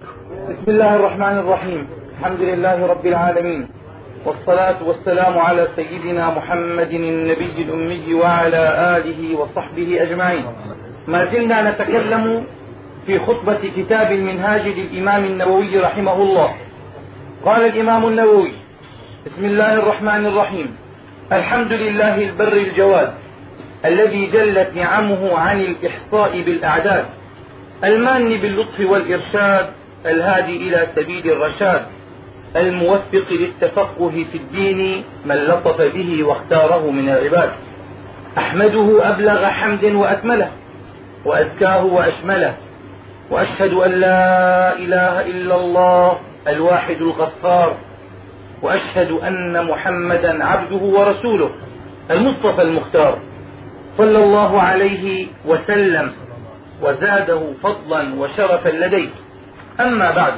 بسم الله الرحمن الرحيم. الحمد لله رب العالمين. والصلاة والسلام على سيدنا محمد النبي الأمي وعلى آله وصحبه أجمعين. ما زلنا نتكلم في خطبة كتاب المنهاج للإمام النووي رحمه الله. قال الإمام النووي بسم الله الرحمن الرحيم. الحمد لله البر الجواد الذي جلت نعمه عن الإحصاء بالأعداد المان باللطف والإرشاد الهادي إلى سبيل الرشاد الموفق للتفقه في الدين من لطف به واختاره من العباد. أحمده أبلغ حمد وأكمله وأزكاه وأشمله. وأشهد أن لا إله إلا الله الواحد الغفار. وأشهد أن محمدا عبده ورسوله المصطفى المختار. صلى الله عليه وسلم وزاده فضلا وشرفا لديه. أما بعد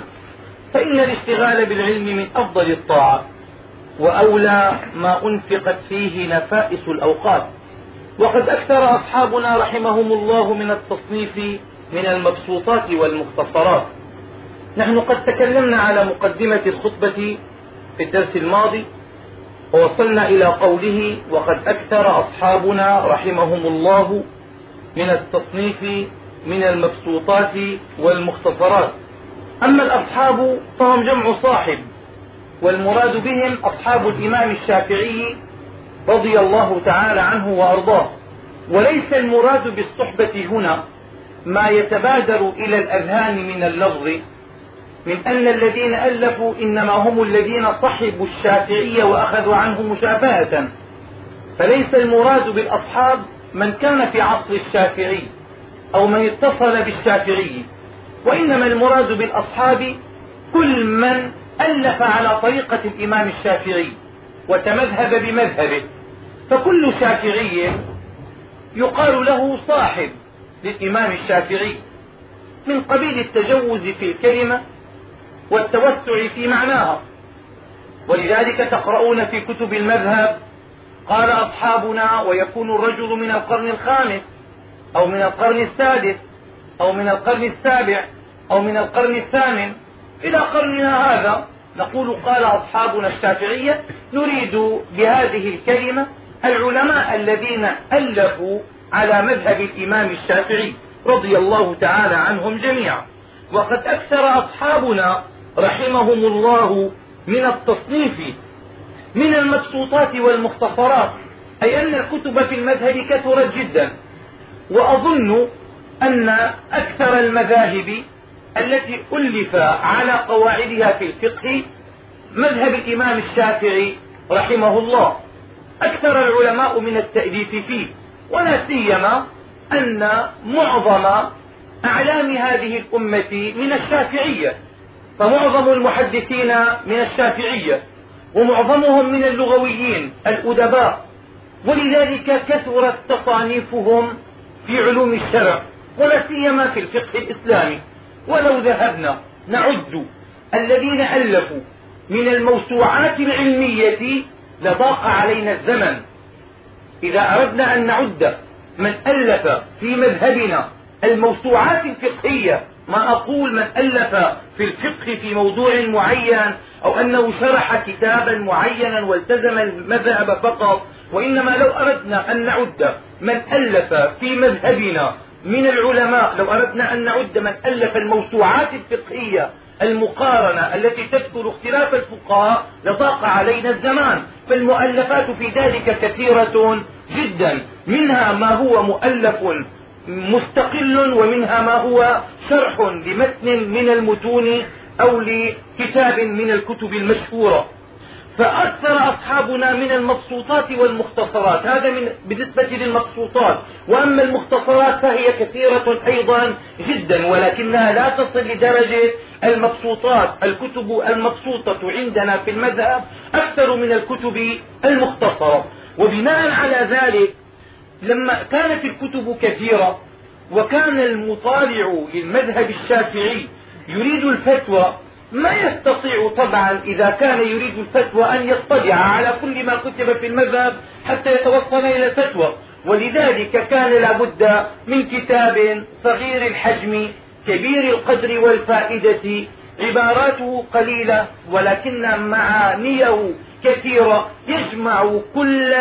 فإن الاشتغال بالعلم من أفضل الطاعات وأولى ما أنفقت فيه نفائس الأوقات. وقد أكثر أصحابنا رحمهم الله من التصنيف من المبسوطات والمختصرات. نحن قد تكلمنا على مقدمة الخطبة في الدرس الماضي ووصلنا إلى قوله وقد أكثر أصحابنا رحمهم الله من التصنيف من المبسوطات والمختصرات أما الأصحاب فهم جمع صاحب والمراد بهم أصحاب الإمام الشافعي رضي الله تعالى عنه وأرضاه. وليس المراد بالصحبة هنا ما يتبادر إلى الأذهان من اللفظ من أن الذين ألفوا إنما هم الذين صحبوا الشافعي وأخذوا عنه مشافهة فليس المراد بالأصحاب من كان في عصر الشافعي أو من اتصل بالشافعي. وإنما المراد بالأصحاب كل من ألف على طريقة الإمام الشافعي وتمذهب بمذهبه. فكل شافعي يقال له صاحب للإمام الشافعي من قبيل التجوز في الكلمة والتوسع في معناها. ولذلك تقرؤون في كتب المذهب قال أصحابنا ويكون الرجل من القرن الخامس أو من القرن السادس. أو من القرن السابع أو من القرن الثامن. إلى قرننا هذا نقول قال أصحابنا الشافعية نريد بهذه الكلمة العلماء الذين ألفوا على مذهب الإمام الشافعي رضي الله تعالى عنهم جميعا. وقد أكثر أصحابنا رحمهم الله من التصنيف من المبسوطات والمختصرات أي أن الكتب في المذهب كثرت جدا. وأظن أن أكثر المذاهب التي ألف على قواعدها في الفقه مذهب الإمام الشافعي رحمه الله. أكثر العلماء من التأليف فيه ولا سيما أن معظم أعلام هذه الأمة من الشافعية فمعظم المحدثين من الشافعية ومعظمهم من اللغويين الأدباء ولذلك كثرت تصانيفهم في علوم الشرع. ولا سيما في الفقه الإسلامي. ولو ذهبنا نعد الذين ألفوا من الموسوعات العلمية لضاق علينا الزمن. إذا أردنا أن نعد من ألف في مذهبنا الموسوعات الفقهية ما أقول من ألف في الفقه في موضوع معين أو أنه شرح كتابا معينا والتزم المذهب فقط وإنما لو أردنا أن نعد من ألف في مذهبنا من العلماء لو أردنا أن نعد من ألف الموسوعات الفقهية المقارنة التي تذكر اختلاف الفقهاء لضاق علينا الزمان. فالمؤلفات في ذلك كثيرة جدا. منها ما هو مؤلف مستقل ومنها ما هو شرح لمتن من المتون أو لكتاب من الكتب المشهورة. فأكثر أصحابنا من المبسوطات والمختصرات. هذا من بالنسبة للمبسوطات. وأما المختصرات فهي كثيرة أيضا جدا ولكنها لا تصل لدرجة المبسوطات. الكتب المبسوطة عندنا في المذهب أكثر من الكتب المختصرة. وبناء على ذلك لما كانت الكتب كثيرة وكان المطالع للمذهب الشافعي يريد الفتوى ما يستطيع طبعا إذا كان يريد الفتوى أن يطلع على كل ما كتب في المذهب حتى يتوصل إلى الفتوى. ولذلك كان لابد من كتاب صغير الحجم كبير القدر والفائدة. عباراته قليلة ولكن معانيه كثيرة. يجمع كل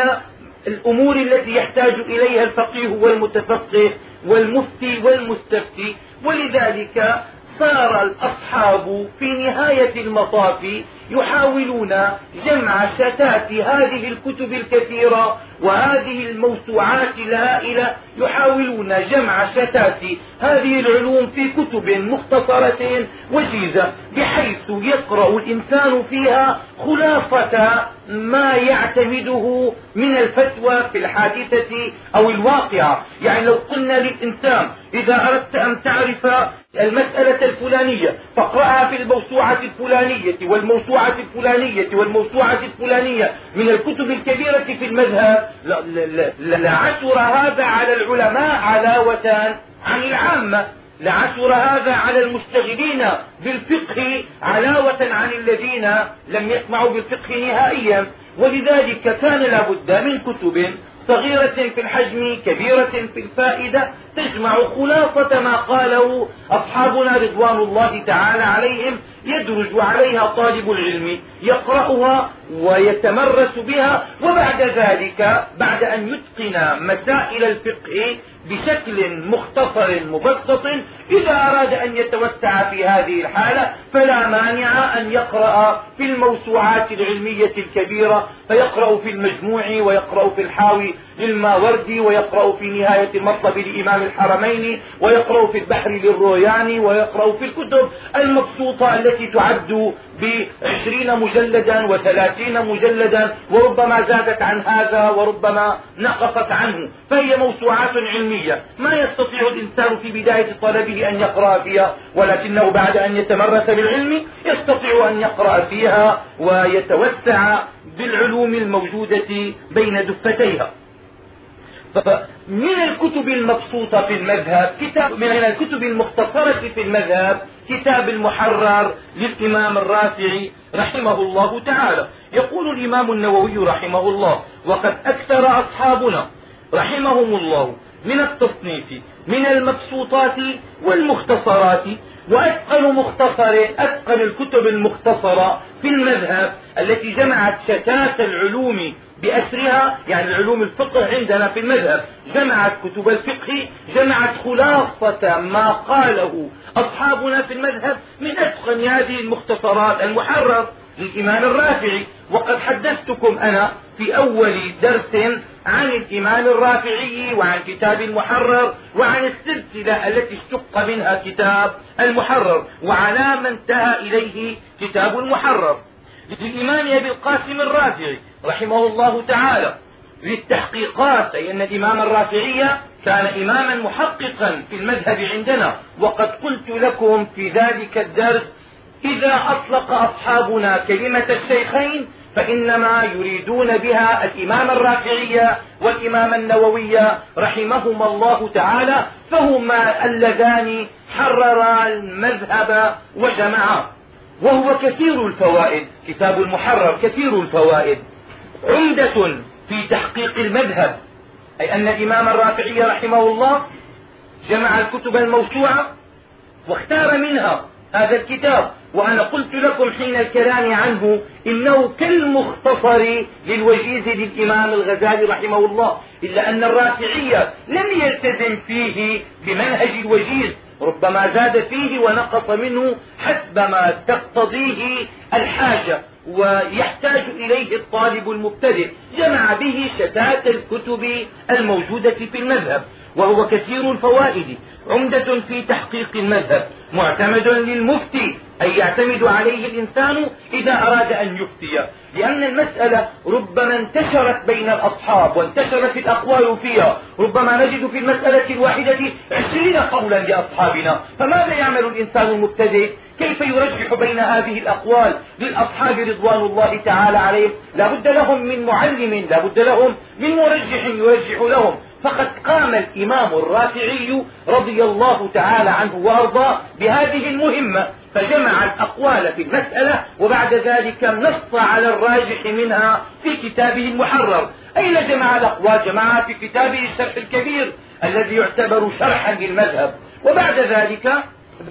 الأمور التي يحتاج إليها الفقيه والمتفقه والمفتي والمستفتي. ولذلك صار الأصحاب في نهاية المطاف يحاولون جمع شتات هذه الكتب الكثيرة وهذه الموسوعات الهائلة يحاولون جمع شتات هذه العلوم في كتب مختصرة وجيزة بحيث يقرأ الإنسان فيها خلاصة ما يعتمده من الفتوى في الحادثة أو الواقعة. يعني لو قلنا للإنسان إذا أردت أن تعرف المسألة الفلانية فاقرأها في الموسوعة الفلانية والموسوعة الفلانية والموسوعة الفلانية من الكتب الكبيرة في المذهب لعثر هذا على العلماء علاوة عن العامة لعثر هذا على المشتغلين بالفقه علاوة عن الذين لم يسمعوا بالفقه نهائيا. ولذلك كان لابد من كتب صغيرة في الحجم كبيرة في الفائدة تجمع خلاصة ما قاله أصحابنا رضوان الله تعالى عليهم يدرج عليها طالب العلم يقرأها ويتمرس بها وبعد ذلك بعد أن يتقن مسائل الفقه بشكل مختصر مبسط إذا أراد أن يتوسع في هذه الحالة فلا مانع أن يقرأ في الموسوعات العلمية الكبيرة فيقرأ في المجموع ويقرأ في الحاوي للماوردي ويقرأ في نهاية المطلب لإمام الحرمين ويقرأ في البحر للروياني ويقرأ في الكتب المبسوطة التي تعد بعشرين مجلدا وثلاثين مجلدا وربما زادت عن هذا وربما نقصت عنه. فهي موسوعات علمية. ما يستطيع الإنسان في بداية طلبه أن يقرأ فيها ولكنه بعد أن يتمرس بالعلم يستطيع أن يقرأ فيها ويتوسع بالعلوم الموجودة بين دفتيها. من الكتب المبسوطة في المذهب كتاب من الكتب المختصرة في المذهب كتاب المحرر للإمام الرافعي رحمه الله تعالى. يقول الإمام النووي رحمه الله وقد أكثر أصحابنا رحمهم الله من التصنيف من المبسوطات والمختصرات وأتقن مختصر أتقن الكتب المختصرة في المذهب التي جمعت شتات العلوم بأسرها يعني العلوم الفقه عندنا في المذهب. جمعت كتب الفقه جمعت خلاصة ما قاله أصحابنا في المذهب من أتقن هذه المختصرات المحرر للإمام الرافعي. وقد حدثتكم أنا في أول درس عن الإمام الرافعي وعن كتاب المحرر وعن السلسلة التي اشتق منها كتاب المحرر وعلى ما انتهى إليه كتاب المحرر. للإمام أبي القاسم الرافعي رحمه الله تعالى للتحقيقات أي أن الإمام الرافعي كان إماما محققا في المذهب عندنا وقد قلت لكم في ذلك الدرس إذا أطلق أصحابنا كلمة الشيخين فإنما يريدون بها الإمام الرافعي والإمام النووي رحمهما الله تعالى فهما اللذان حررا المذهب وجمعا. وهو كثير الفوائد كتاب المحرر كثير الفوائد. عمدة في تحقيق المذهب أي أن الإمام الرافعي رحمه الله جمع الكتب الموسوعة واختار منها هذا الكتاب وأنا قلت لكم حين الكلام عنه إنه كالمختصر للوجيز للإمام الغزالي رحمه الله إلا أن الرافعي لم يلتزم فيه بمنهج الوجيز. ربما زاد فيه ونقص منه حسب ما تقتضيه الحاجة ويحتاج إليه الطالب المبتدئ. جمع به شتات الكتب الموجودة في المذهب. وهو كثير الفوائد عمدة في تحقيق المذهب معتمد للمفتي أي يعتمد عليه الإنسان إذا أراد أن يفتي. لأن المسألة ربما انتشرت بين الأصحاب وانتشرت الأقوال فيها ربما نجد في المسألة الواحدة عشرين قولا لأصحابنا. فماذا يعمل الإنسان المبتدئ؟ كيف يرجح بين هذه الأقوال للأصحاب رضوان الله تعالى عليهم؟ لا بد لهم من معلم لا بد لهم من مرجح يرجح لهم. فقد قام الإمام الرافعي رضي الله تعالى عنه وأرضاه بهذه المهمة فجمع الأقوال في المسألة وبعد ذلك نص على الراجح منها في كتابه المحرر. أين جمع الأقوال؟ جمعها في كتابه الشرح الكبير الذي يعتبر شرحا للمذهب. وبعد ذلك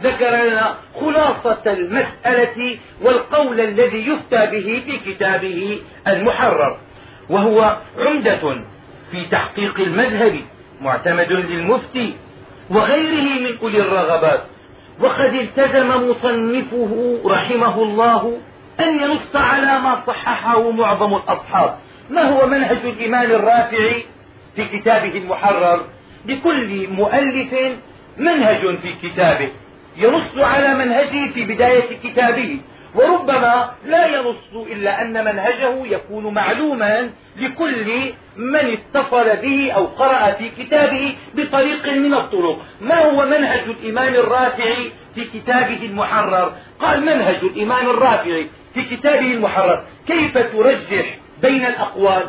ذكر لنا خلاصة المسألة والقول الذي يفتى به في كتابه المحرر وهو عمدة. في تحقيق المذهب معتمد للمفتي وغيره من أولي الرغبات. وقد التزم مصنفه رحمه الله أن ينص على ما صححه معظم الأصحاب. ما هو منهج الإمام الرافعي في كتابه المحرر؟ لكل مؤلف منهج في كتابه. ينص على منهجه في بداية كتابه. وربما لا ينص إلا أن منهجه يكون معلوما لكل من اتصل به أو قرأ في كتابه بطريق من الطرق. ما هو منهج الإمام الرافعي في كتابه المحرر؟ قال منهج الإمام الرافعي في كتابه المحرر. كيف ترجح بين الأقوال؟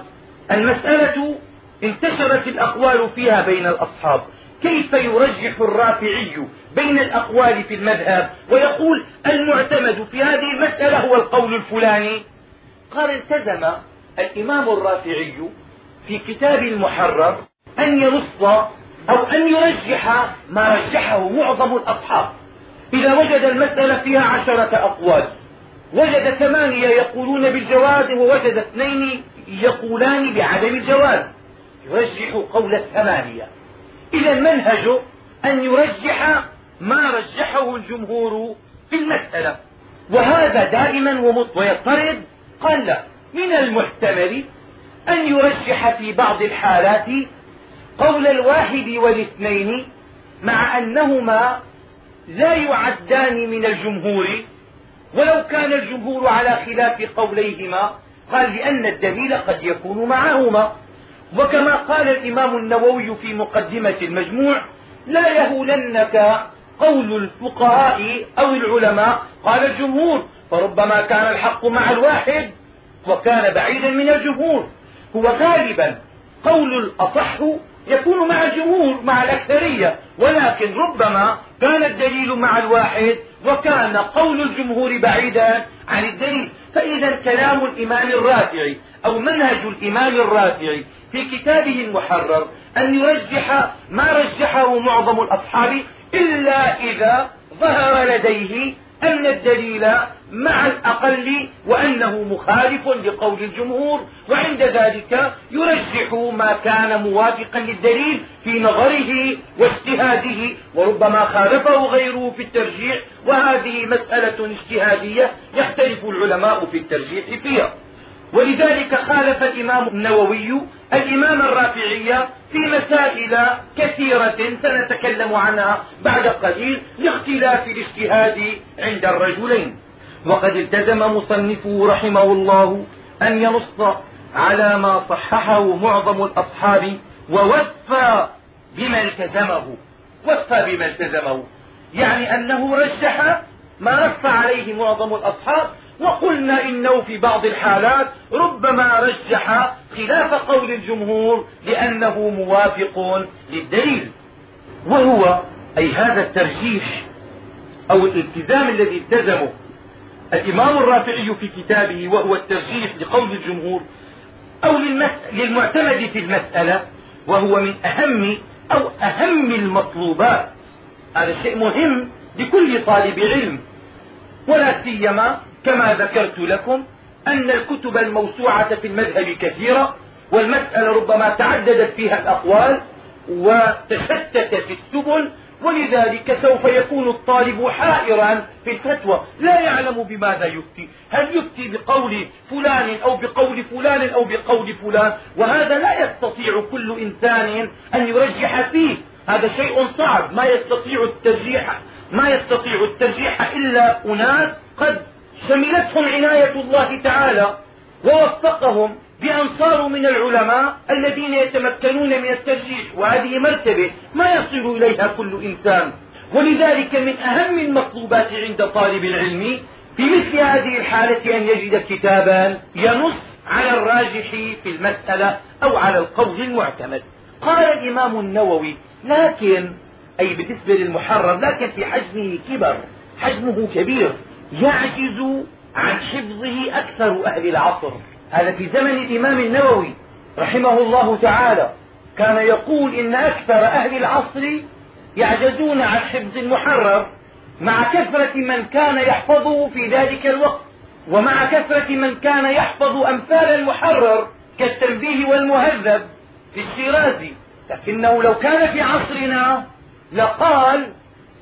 المسألة انتشرت الأقوال فيها بين الأصحاب. كيف يرجح الرافعي بين الأقوال في المذهب ويقول المعتمد في هذه المسألة هو القول الفلاني؟ قال التزم الإمام الرافعي في كتاب المحرر أن ينص أو أن يرجح ما رجحه معظم الأصحاب. إذا وجد المسألة فيها عشرة أقوال وجد ثمانية يقولون بالجواز ووجد اثنين يقولان بعدم الجواز. يرجح قول الثمانية. إذا المنهج أن يرجح ما رجحه الجمهور في المسألة. وهذا دائما ويضطرد قال لا من المحتمل أن يرجح في بعض الحالات قول الواحد والاثنين مع أنهما لا يعدان من الجمهور. ولو كان الجمهور على خلاف قوليهما قال لأن الدليل قد يكون معهما. وكما قال الإمام النووي في مقدمة المجموع لا يهولنك قول الفقهاء أو العلماء. قال الجمهور فربما كان الحق مع الواحد وكان بعيدا من الجمهور. هو غالبا قول الأصح يكون مع الجمهور مع الأكثرية. ولكن ربما كان الدليل مع الواحد وكان قول الجمهور بعيدا عن الدليل. فإذا كلام الإمام الرافعي أو منهج الإمام الرافعي في كتابه المحرر أن يرجح ما رجحه معظم الأصحاب إلا إذا ظهر لديه أن الدليل مع الأقل وأنه مخالف لقول الجمهور وعند ذلك يرجح ما كان موافقا للدليل في نظره واجتهاده وربما خالفه غيره في الترجيح وهذه مسألة اجتهادية يختلف العلماء في الترجيح فيها. ولذلك خالف الإمام النووي الإمام الرافعي في مسائل كثيرة سنتكلم عنها بعد قليل لاختلاف الاجتهاد عند الرجلين. وقد التزم مصنفه رحمه الله أن ينص على ما صححه معظم الأصحاب ووفى بما التزمه. وفى بما التزمه. يعني أنه رجح ما نص عليه معظم الأصحاب وقلنا إنه في بعض الحالات ربما رجح خلاف قول الجمهور لأنه موافق للدليل وهو أي هذا الترجيح أو الالتزام الذي التزمه الإمام الرافعي في كتابه وهو الترجيح لقول الجمهور أو للمعتمد في المسألة وهو من أهم أو أهم المطلوبات. هذا شيء مهم لكل طالب علم ولا سيما كما ذكرت لكم أن الكتب الموسوعة في المذهب كثيرة والمسألة ربما تعددت فيها الأقوال وتشتت في السبل ولذلك سوف يكون الطالب حائرا في الفتوى. لا يعلم بماذا يفتي. هل يفتي بقول فلان أو بقول فلان أو بقول فلان؟ وهذا لا يستطيع كل إنسان أن يرجح فيه. هذا شيء صعب. ما يستطيع الترجيح ما يستطيع الترجيح إلا أناس قد شملتهم عناية الله تعالى ووفقهم بأن صاروا من العلماء الذين يتمكنون من الترجيح وهذه مرتبة ما يصل إليها كل إنسان. ولذلك من أهم المطلوبات عند طالب العلم في مثل هذه الحالة أن يجد كتابا ينص على الراجح في المسألة أو على القول المعتمد. قال الإمام النووي لكن أي بالنسبة للمحرر لكن في حجمه كبر حجمه كبير يعجز عن حفظه أكثر أهل العصر. هذا في زمن الإمام النووي رحمه الله تعالى. كان يقول إن أكثر أهل العصر يعجزون عن حفظ المحرر مع كثرة من كان يحفظه في ذلك الوقت ومع كثرة من كان يحفظ أمثال المحرر كالتنبيه والمهذب في الشيرازي. لكنه لو كان في عصرنا لقال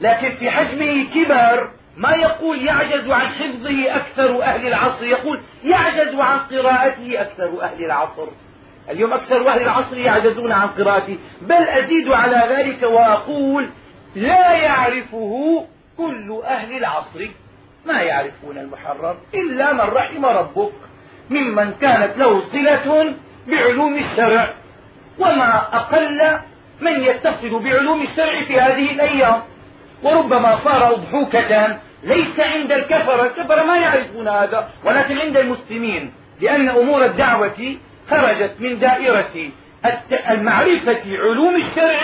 لكن في حجمه كبر ما يقول يعجز عن حفظه أكثر أهل العصر؟ يقول يعجز عن قراءته أكثر أهل العصر. اليوم أكثر أهل العصر يعجزون عن قراءته. بل أزيد على ذلك وأقول لا يعرفه كل أهل العصر. ما يعرفون المحرر إلا من رحم ربك ممن كانت له صلة بعلوم الشرع. وما أقل من يتصل بعلوم الشرع في هذه الأيام. وربما صار أضحوكة ليس عند الكفرة الكفرة ما يعرفون هذا ولكن عند المسلمين لأن أمور الدعوة خرجت من دائرة المعرفة علوم الشرع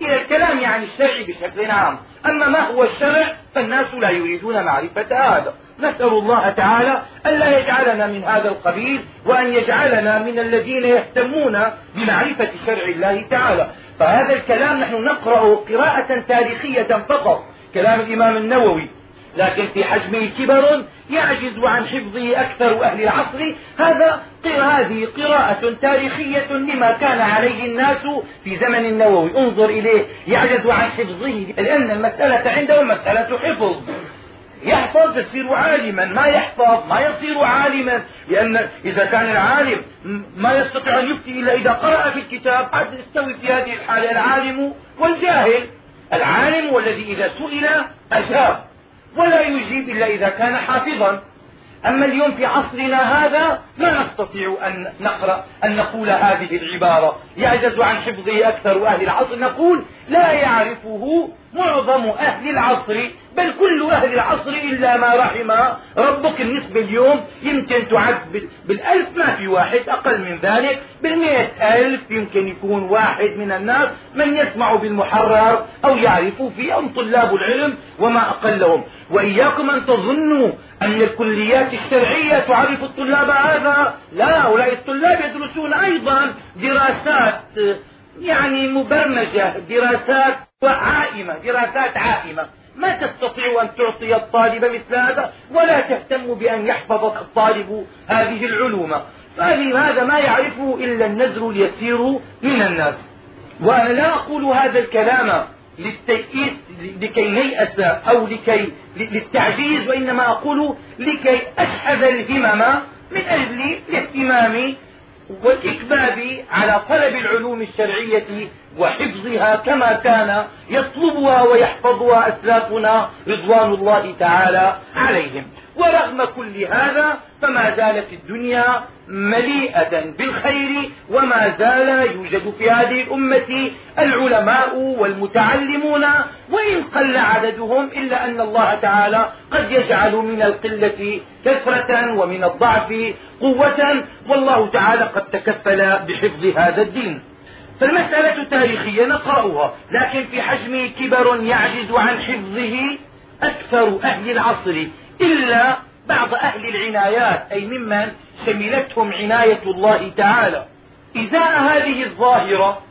إلى الكلام عن الشرع بشكل عام. أما ما هو الشرع فالناس لا يريدون معرفة هذا. نسأل الله تعالى ألا يجعلنا من هذا القبيل وأن يجعلنا من الذين يهتمون بمعرفة شرع الله تعالى. فهذا الكلام نحن نقرأه قراءة تاريخية فقط كلام الإمام النووي. لكن في حجمه كبر يعجز عن حفظه أكثر أهل العصر. هذا هذه قراءة تاريخية لما كان عليه الناس في زمن النووي. انظر إليه يعجز عن حفظه لأن المسألة عنده مسألة حفظ. يحفظ يصير عالما. ما يحفظ ما يصير عالما. لأن إذا كان العالم ما يستطيع أن يفتي إلا إذا قرأ في الكتاب قد يستوي في هذه الحالة العالم والجاهل. العالم هو الذي إذا سئل أجاب. ولا يجيب إلا إذا كان حافظا. أما اليوم في عصرنا هذا ما نستطيع أن نقرأ أن نقول هذه العبارة. يعجز عن حفظه أكثر أهل العصر. نقول لا يعرفه معظم أهل العصر. بل كل أهل العصر إلا ما رحم ربك النسبة اليوم يمكن تعد بالألف ما في واحد أقل من ذلك. بالمئة ألف يمكن يكون واحد من الناس من يسمع بالمحرر أو يعرف فيه أم طلاب العلم وما أقلهم. وإياكم أن تظنوا أن الكليات الشرعية تعرف الطلاب هذا. لا هؤلاء الطلاب يدرسون أيضا دراسات يعني مبرمجة دراسات عائمة دراسات عائمة. ما تستطيع أن تعطي الطالب مثل هذا ولا تهتم بأن يحفظ الطالب هذه العلوم. فهذا ما يعرفه إلا النزر اليسير من الناس؟ وأنا لا أقول هذا الكلام للتيئيس لكي نيأس أو لكي للتعجيز وإنما أقول لكي أشحذ الهمم من أجل الاهتمام والإكباب على طلب العلوم الشرعية وحفظها كما كان يطلبها ويحفظها أسلافنا رضوان الله تعالى عليهم. ورغم كل هذا فما زالت الدنيا مليئة بالخير وما زال يوجد في هذه الأمة العلماء والمتعلمون وإن قل عددهم إلا أن الله تعالى قد يجعل من القلة كثرة ومن الضعف قوة والله تعالى قد تكفل بحفظ هذا الدين. فالمسألة تاريخية نقرأها لكن في حجمه كبر يعجز عن حفظه أكثر أهل العصر إلا بعض أهل العنايات أي ممن شملتهم عناية الله تعالى. إزاء هذه الظاهرة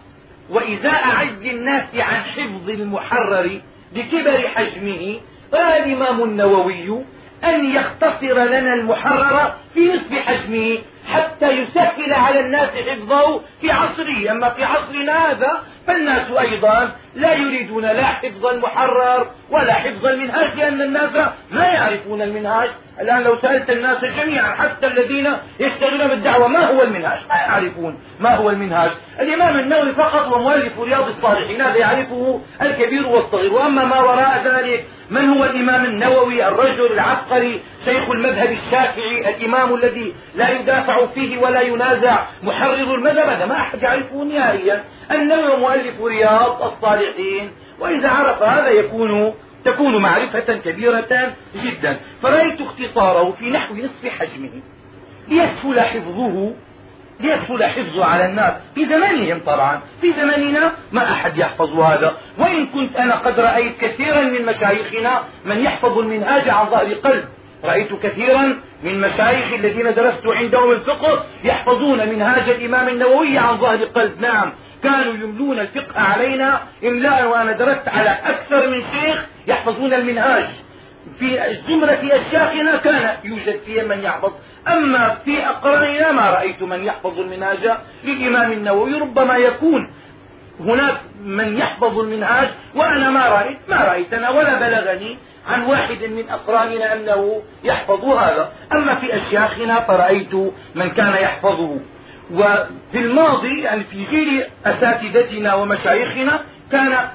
وإزاء عجز الناس عن حفظ المحرر بكبر حجمه قال الإمام النووي أن يختصر لنا المحرر في نصف حجمه. حتى يسهل على الناس حفظه في عصره. أما في عصرنا هذا فالناس أيضا لا يريدون لا حفظ المحرر ولا حفظ المنهاج لأن الناس ما يعرفون المنهاج. الآن لو سألت الناس جميعا حتى الذين يشتغلون بالدعوة ما هو المنهاج؟ ما يعرفون ما هو المنهاج. الإمام النووي فقط ومؤلف رياض الصالحين هذا يعرفه الكبير والصغير. وأما ما وراء ذلك من هو الإمام النووي؟ الرجل العبقري شيخ المذهب الشافعي الإمام الذي لا يدافع فيه ولا ينازع. محرر المذهب هذا ما أحد يعرفه نهائيا النووي مؤلف رياض الصالحين وإذا عرف هذا يكون تكون معرفة كبيرة جدا. فرأيت اختصاره في نحو نصف حجمه. ليسهل حفظه ليسهل حفظه على الناس. في زمانهم طبعا. في زماننا ما أحد يحفظ هذا. وإن كنت أنا قد رأيت كثيرا من مشايخنا من يحفظ المنهاج عن ظهر قلب. رأيت كثيرا من مشايخ الذين درست عندهم الفقه يحفظون منهاج الإمام النووي عن ظهر قلب نعم كانوا يملون الفقه علينا. إملاء وأنا درست على أكثر من شيخ يحفظون المنهاج. في زمرة أشياخنا كان يوجد فيها من يحفظ. أما في أقراننا ما رأيت من يحفظ المنهاج. للإمام النووي ربما يكون هناك من يحفظ المنهاج وأنا ما رأيت ما رأيت أنا ولا بلغني. عن واحد من أقراننا أنه يحفظ هذا. أما في أشياخنا فرأيت من كان يحفظه. وفي الماضي يعني في جيل أساتذتنا ومشايخنا كان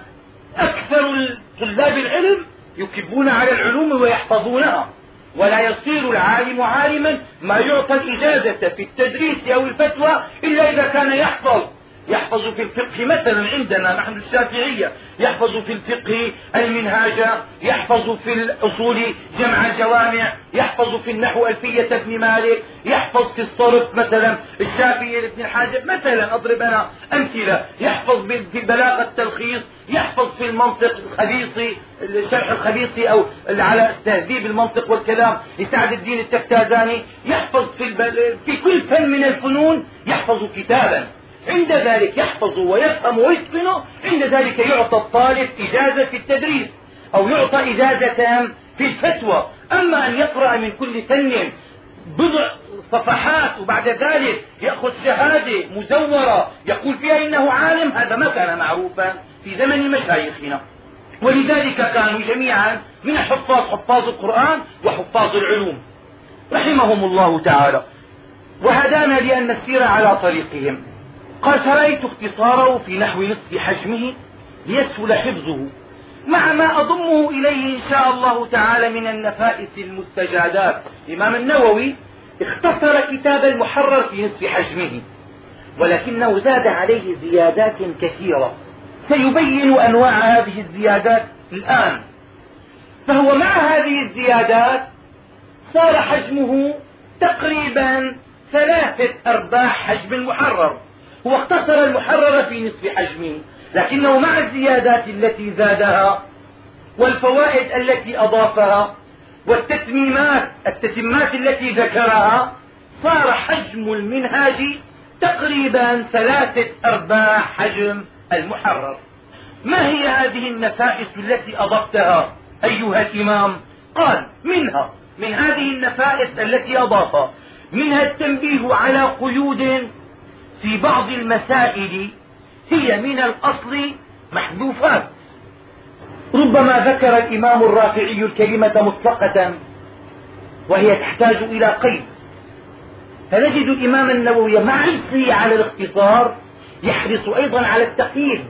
أكثر طلاب العلم يكبون على العلوم ويحفظونها. ولا يصير العالم عالما ما يعطى الإجازة في التدريس أو الفتوى إلا إذا كان يحفظ. يحفظ في الفقه مثلا عندنا نحن الشافعية يحفظ في الفقه المنهاج يحفظ في الأصول جمع الجوامع يحفظ في النحو ألفية ابن مالك يحفظ في الصرف مثلا الشافعية لابن الحاجب مثلا أضرب أنا أمثلة يحفظ في بلاغة التلخيص يحفظ في المنطق الخبيصي الشرح الخبيصي أو على تهذيب المنطق والكلام لسعد الدين التفتازاني يحفظ في, في كل فن من الفنون يحفظ كتابا. عند ذلك يحفظ ويفهم ويتقن عند ذلك يعطى الطالب إجازة في التدريس أو يعطى إجازة في الفتوى. أما أن يقرأ من كل فن بضع صفحات وبعد ذلك يأخذ شهادة مزورة يقول فيها إنه عالم هذا ما كان معروفا في زمن مشايخنا. ولذلك كانوا جميعا من الحفاظ حفاظ القرآن وحفاظ العلوم. رحمهم الله تعالى. وهدانا لأن نسير على طريقهم. قال فرأيت اختصاره في نحو نصف حجمه ليسهل حفظه مع ما أضمه إليه إن شاء الله تعالى من النفائس المستجادات. الإمام النووي اختصر كتاب المحرر في نصف حجمه ولكنه زاد عليه زيادات كثيرة. سيبين أنواع هذه الزيادات الآن. فهو مع هذه الزيادات صار حجمه تقريبا ثلاثة أرباع حجم المحرر. هو اختصر المحرر في نصف حجمه لكنه مع الزيادات التي زادها والفوائد التي أضافها والتتميمات التتمات التي ذكرها صار حجم المنهاج تقريبا ثلاثة أرباع حجم المحرر. ما هي هذه النفائس التي أضفتها أيها الإمام؟ قال منها من هذه النفائس التي أضافها منها التنبيه على قيود في بعض المسائل هي من الأصل محذوفات. ربما ذكر الإمام الرافعي الكلمة مطلقة وهي تحتاج إلى قيد. فنجد الإمام النووي مع حرصه على الاختصار يحرص أيضا على التقييد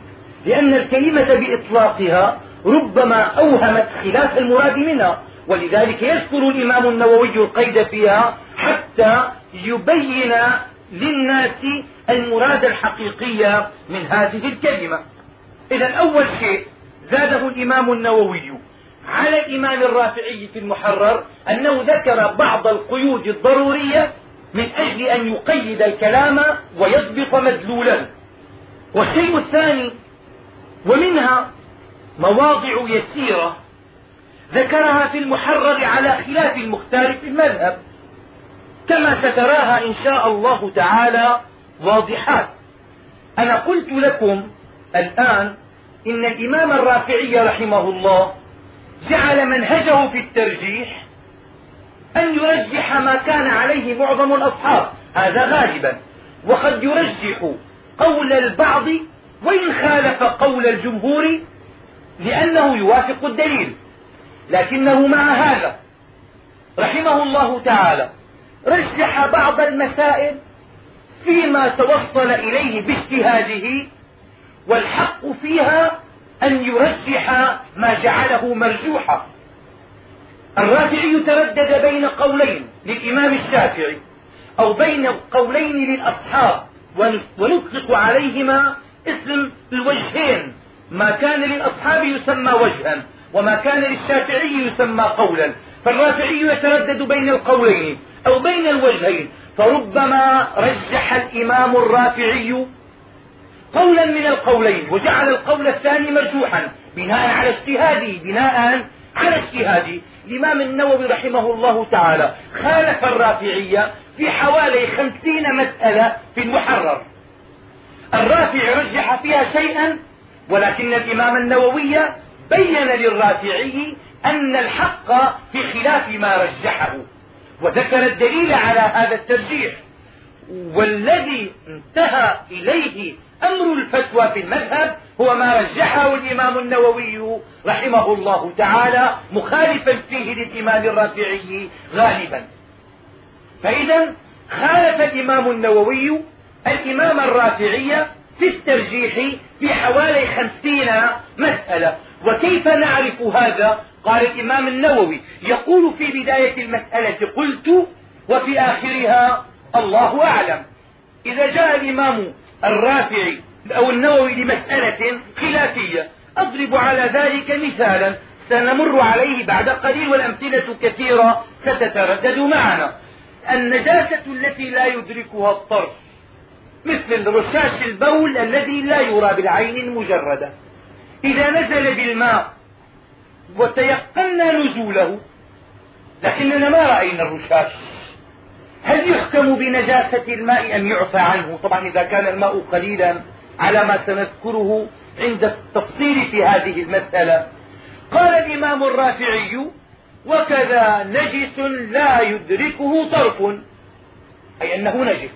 لأن الكلمة بإطلاقها ربما أوهمت خلاف المراد منها ولذلك يذكر الإمام النووي القيد فيها حتى يبين للناس المراد الحقيقي من هذه الكلمة. إذا أول شيء زاده الإمام النووي على الإمام الرافعي في المحرر أنه ذكر بعض القيود الضرورية من أجل أن يقيد الكلام ويضبط مدلولا. والشيء الثاني ومنها مواضع يسيرة ذكرها في المحرر على خلاف المختار في المذهب. كما ستراها إن شاء الله تعالى واضحات. أنا قلت لكم الآن إن الإمام الرافعي رحمه الله جعل منهجه في الترجيح أن يرجح ما كان عليه معظم الأصحاب. هذا غالبا. وقد يرجح قول البعض وإن خالف قول الجمهور لأنه يوافق الدليل. لكنه مع هذا رحمه الله تعالى رجح بعض المسائل فيما توصل إليه باجتهاده والحق فيها أن يرجح ما جعله مرجوحا. الرافعي تردد بين قولين للإمام الشافعي أو بين قولين للأصحاب ونطلق عليهما اسم الوجهين. ما كان للأصحاب يسمى وجها وما كان للشافعي يسمى قولا. فالرافعي يتردد بين القولين. أو بين الوجهين فربما رجح الإمام الرافعي قولا من القولين وجعل القول الثاني مرجوحا بناء على اجتهاده بناء على اجتهاده الإمام النووي رحمه الله تعالى خالف الرافعية في حوالي خمسين مسألة في المحرر. الرافع رجح فيها شيئا ولكن الإمام النووي بين للرافعي أن الحق في خلاف ما رجحه. وذكر الدليل على هذا الترجيح. والذي انتهى إليه أمر الفتوى في المذهب هو ما رجحه الإمام النووي رحمه الله تعالى مخالفا فيه للإمام الرافعي غالبا. فإذا خالف الإمام النووي الإمام الرافعي في الترجيح في حوالي خمسين مسألة. وكيف نعرف هذا؟ قال الإمام النووي يقول في بداية المسألة قلت وفي آخرها الله أعلم. إذا جاء الإمام الرافعي أو النووي لمسألة خلافية أضرب على ذلك مثالا سنمر عليه بعد قليل والأمثلة كثيرة ستتردد معنا. النجاسة التي لا يدركها الطرف مثل رشاش البول الذي لا يرى بالعين المجردة. إذا نزل بالماء وتيقنا نزوله. لكننا ما رأينا الرشاش. هل يحكم بنجاسة الماء أم يعفى عنه؟ طبعا إذا كان الماء قليلا على ما سنذكره عند التفصيل في هذه المسألة. قال الإمام الرافعي وكذا نجس لا يدركه طرف أي أنه نجس.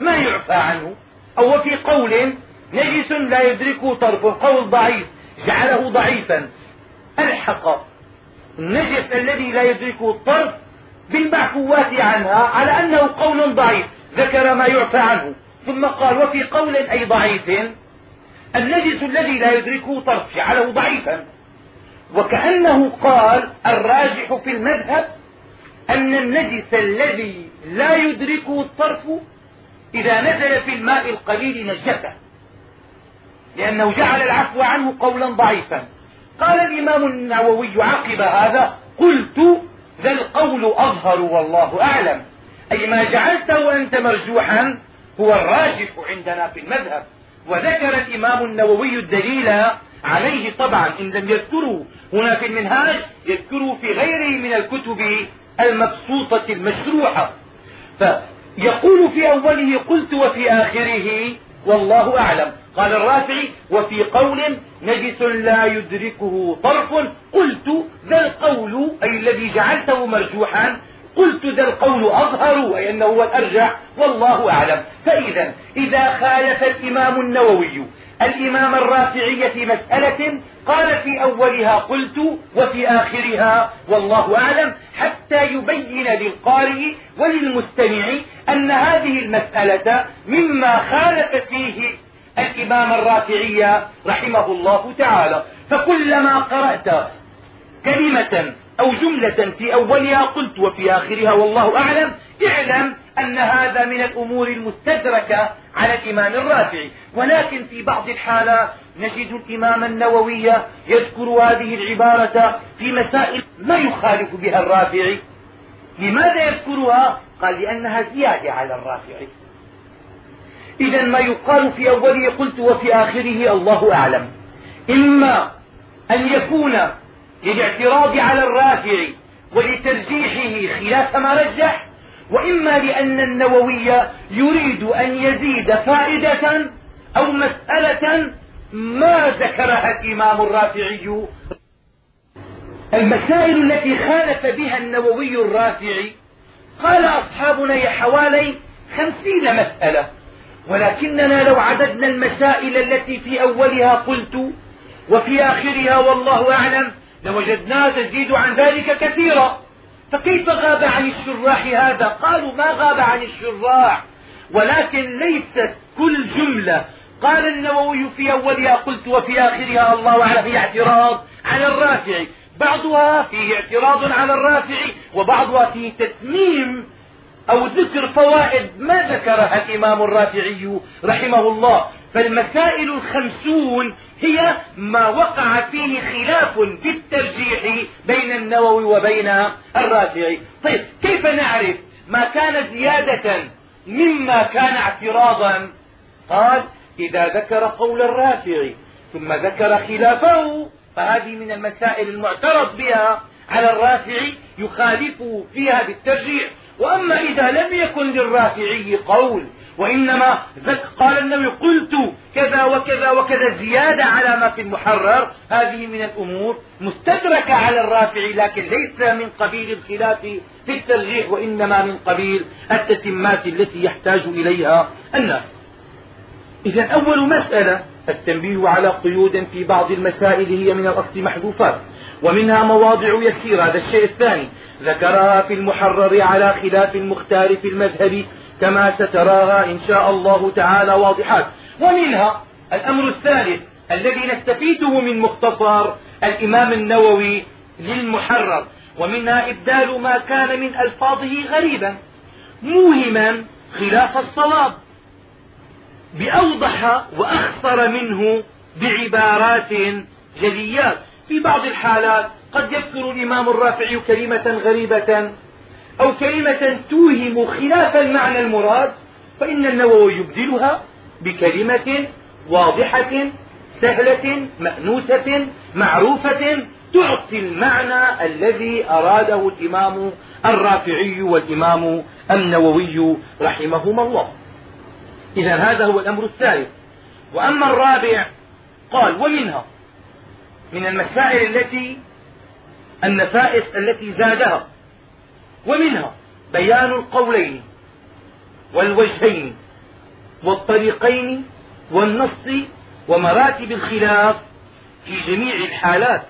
ما يعفى عنه. أو في قول نجس لا يدركه طرف قول ضعيف. جعله ضعيفا. ألحق. النجس الذي لا يدركه الطرف بالمعفوات عنها على أنه قول ضعيف ذكر ما يعفى عنه. ثم قال وفي قول أي ضعيف؟ النجس الذي لا يدركه طرف جعله ضعيفا. وكأنه قال الراجح في المذهب أن النجس الذي لا يدركه الطرف إذا نزل في الماء القليل نجسة لأنه جعل العفو عنه قولا ضعيفا. قال الإمام النووي عقب هذا قلت ذا القول أظهر والله أعلم. أي ما جعلته أنت مرجوحا هو الراجح عندنا في المذهب. وذكر الإمام النووي الدليل عليه طبعا. إن لم يذكره هنا في المنهاج يذكره في غيره من الكتب المبسوطة المشروحة. فيقول في أوله قلت وفي آخره والله أعلم. قال الرافعي وفي قول نجس لا يدركه طرف قلت ذا القول أي الذي جعلته مرجوحا قلت ذا القول أظهر أي أنه هو الأرجح والله أعلم. فإذا إذا خالف الإمام النووي الإمام الرافعي في مسألة قال في أولها قلت وفي آخرها والله أعلم حتى يبين للقارئ وللمستمع أن هذه المسألة مما خالف فيه الإمام الرافعي رحمه الله تعالى. فكلما قرأت كلمة أو جملة في أولها قلت وفي آخرها والله أعلم اعلم أن هذا من الأمور المستدركة على الإمام الرافعي. ولكن في بعض الحالات نجد الإمام النووي يذكر هذه العبارة في مسائل ما يخالف بها الرافعي. لماذا يذكرها؟ قال لأنها زيادة على الرافعي. إذا ما يقال في أوله قلت وفي آخره الله أعلم. إما أن يكون للاعتراض على الرافع ولترجيحه خلاف ما رجح وإما لأن النووي يريد أن يزيد فائدة أو مسألة ما ذكرها الإمام الرافعي. المسائل التي خالف بها النووي الرافعي قال أصحابنا حوالي خمسين مسألة. ولكننا لو عددنا المسائل التي في أولها قلت وفي آخرها والله أعلم لوجدناها تزيد عن ذلك كثيرا. فكيف غاب عن الشراح هذا؟ قالوا ما غاب عن الشراح ولكن ليست كل جملة. قال النووي في أولها قلت وفي آخرها الله أعلم هي اعتراض على الرافع بعضها فيه اعتراض على الرافع وبعضها فيه تتميم أو ذكر فوائد ما ذكرها الإمام الرافعي رحمه الله. فالمسائل الخمسون هي ما وقع فيه خلاف في الترجيح بين النووي وبين الرافعي. طيب كيف نعرف ما كان زيادة مما كان اعتراضا؟ قال إذا ذكر قول الرافعي ثم ذكر خلافه فهذه من المسائل المعترض بها. على الرافعي يخالفه فيها بالترجيح. وأما إذا لم يكن للرافعي قول وإنما قال النبي قلت كذا وكذا وكذا زيادة على ما في المحرر هذه من الأمور مستدركة على الرافعي لكن ليس من قبيل الخلاف في الترجيح وإنما من قبيل التتمات التي يحتاج إليها الناس. إذا أول مسألة التنبيه على قيود في بعض المسائل هي من الأصل محذوفات ومنها مواضع يسيرة. هذا الشيء الثاني ذكرها في المحرر على خلاف المختار في المذهب كما ستراها إن شاء الله تعالى واضحات. ومنها الأمر الثالث الذي نستفيده من مختصر الإمام النووي للمحرر ومنها إبدال ما كان من ألفاظه غريبا موهما خلاف الصواب. بأوضح وأخصر منه بعبارات جليات. في بعض الحالات قد يذكر الإمام الرافعي كلمة غريبة أو كلمة توهم خلاف المعنى المراد فإن النووي يبدلها بكلمة واضحة سهلة مأنوسة معروفة تعطي المعنى الذي أراده الإمام الرافعي والإمام النووي رحمهما الله. إذا هذا هو الأمر الثالث. وأما الرابع قال ومنها من المسائل التي النفائس التي زادها. ومنها بيان القولين والوجهين والطريقين والنص ومراتب الخلاف في جميع الحالات.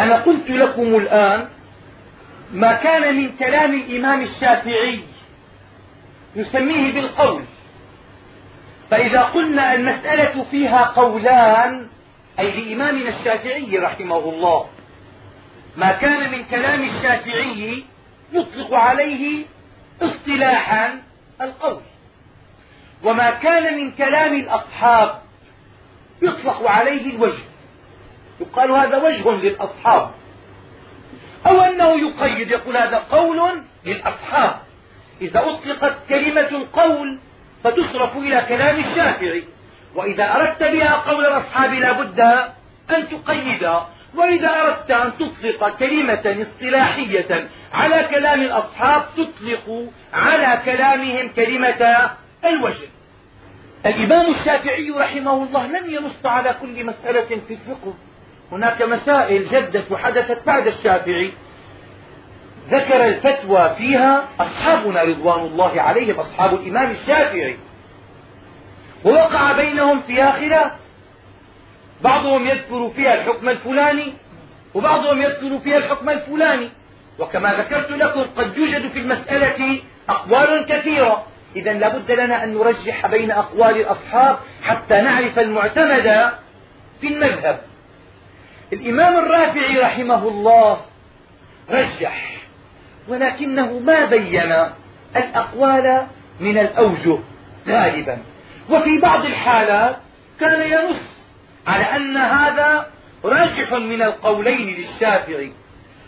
أنا قلت لكم الآن ما كان من كلام الإمام الشافعي نسميه بالقول. فإذا قلنا المسألة فيها قولان أي لإمامنا الشافعي رحمه الله ما كان من كلام الشافعي يطلق عليه اصطلاحا القول. وما كان من كلام الأصحاب يطلق عليه الوجه. يقال هذا وجه للأصحاب. أو أنه يقيد يقول هذا قول للأصحاب. إذا أطلقت كلمة القول فتصرف إلى كلام الشافعي. وإذا أردت بها قول الأصحاب لا بد أن تقيدها وإذا أردت أن تطلق كلمة اصطلاحية على كلام الأصحاب تطلق على كلامهم كلمة الوجه. الإمام الشافعي رحمه الله لم ينص على كل مسألة في الفقه. هناك مسائل جدت وحدثت بعد الشافعي. ذكر الفتوى فيها أصحابنا رضوان الله عليهم أصحاب الإمام الشافعي. ووقع بينهم فيها خلاف بعضهم يذكر فيها الحكم الفلاني وبعضهم يذكر فيها الحكم الفلاني. وكما ذكرت لكم قد يوجد في المسألة أقوال كثيرة. إذا لابد لنا أن نرجح بين أقوال الأصحاب حتى نعرف المعتمد في المذهب. الإمام الرافعي رحمه الله رجح ولكنه ما بين الأقوال من الأوجه غالبا. وفي بعض الحالات كان ينص على أن هذا راجح من القولين للشافعي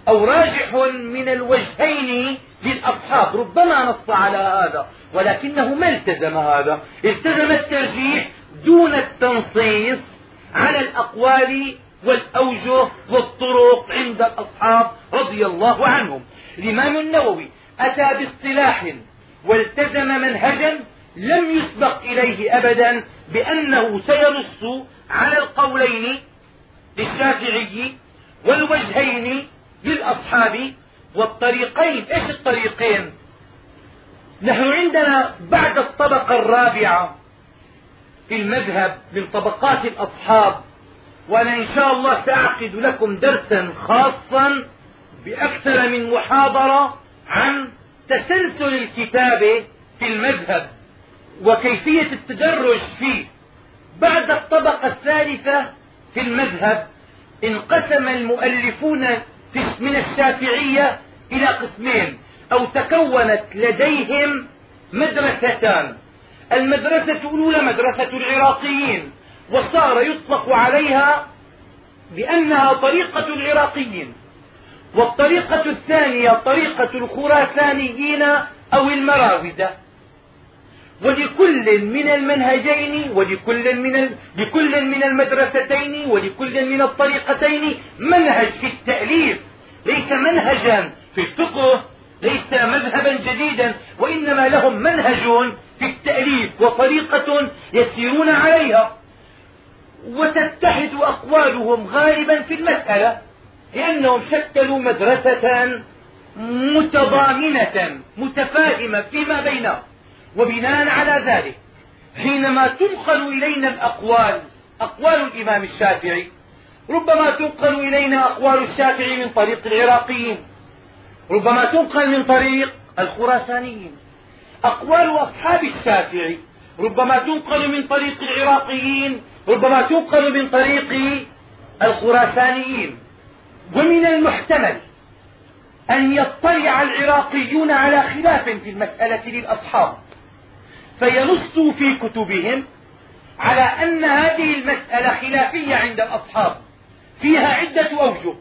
أو راجح من الوجهين للأصحاب. ربما نص على هذا ولكنه ما التزم هذا. التزم الترجيح دون التنصيص على الأقوال والأوجه والطرق عند الأصحاب رضي الله عنهم. الإمام النووي أتى باصطلاح والتزم منهجا لم يسبق إليه أبدا بأنه سينص على القولين للشافعي والوجهين للأصحاب والطريقين. إيش الطريقين؟ نحن عندنا بعد الطبقة الرابعة في المذهب من طبقات الأصحاب وأنا إن شاء الله سأعقد لكم درسا خاصا بأكثر من محاضرة عن تسلسل الكتاب في المذهب وكيفية التدرج فيه. بعد الطبقة الثالثة في المذهب انقسم المؤلفون من الشافعية إلى قسمين أو تكونت لديهم مدرستان. المدرسة الأولى مدرسة العراقيين. وصار يطلق عليها بأنها طريقة العراقيين. والطريقة الثانية طريقة الخراسانيين أو المراودة ولكل من المنهجين ولكل من لكل من المدرستين ولكل من الطريقتين منهج في التأليف. ليس منهجا في الفقه ليس مذهبا جديدا وإنما لهم منهج في التأليف وطريقة يسيرون عليها. وتتحد أقوالهم غالبا في المسألة لأنهم شكلوا مدرسة متضامنة متفاهمة فيما بينهم. وبناء على ذلك حينما تنقل إلينا الأقوال أقوال الإمام الشافعي ربما تنقل إلينا أقوال الشافعي من طريق العراقيين ربما تنقل من طريق الخراسانيين. أقوال أصحاب الشافعي ربما تنقل من طريق العراقيين ربما تنقل من طريق الخراسانيين ومن المحتمل أن يطلع العراقيون على خلاف في المسألة للأصحاب فينصوا في كتبهم على أن هذه المسألة خلافية عند الأصحاب فيها عدة أوجه.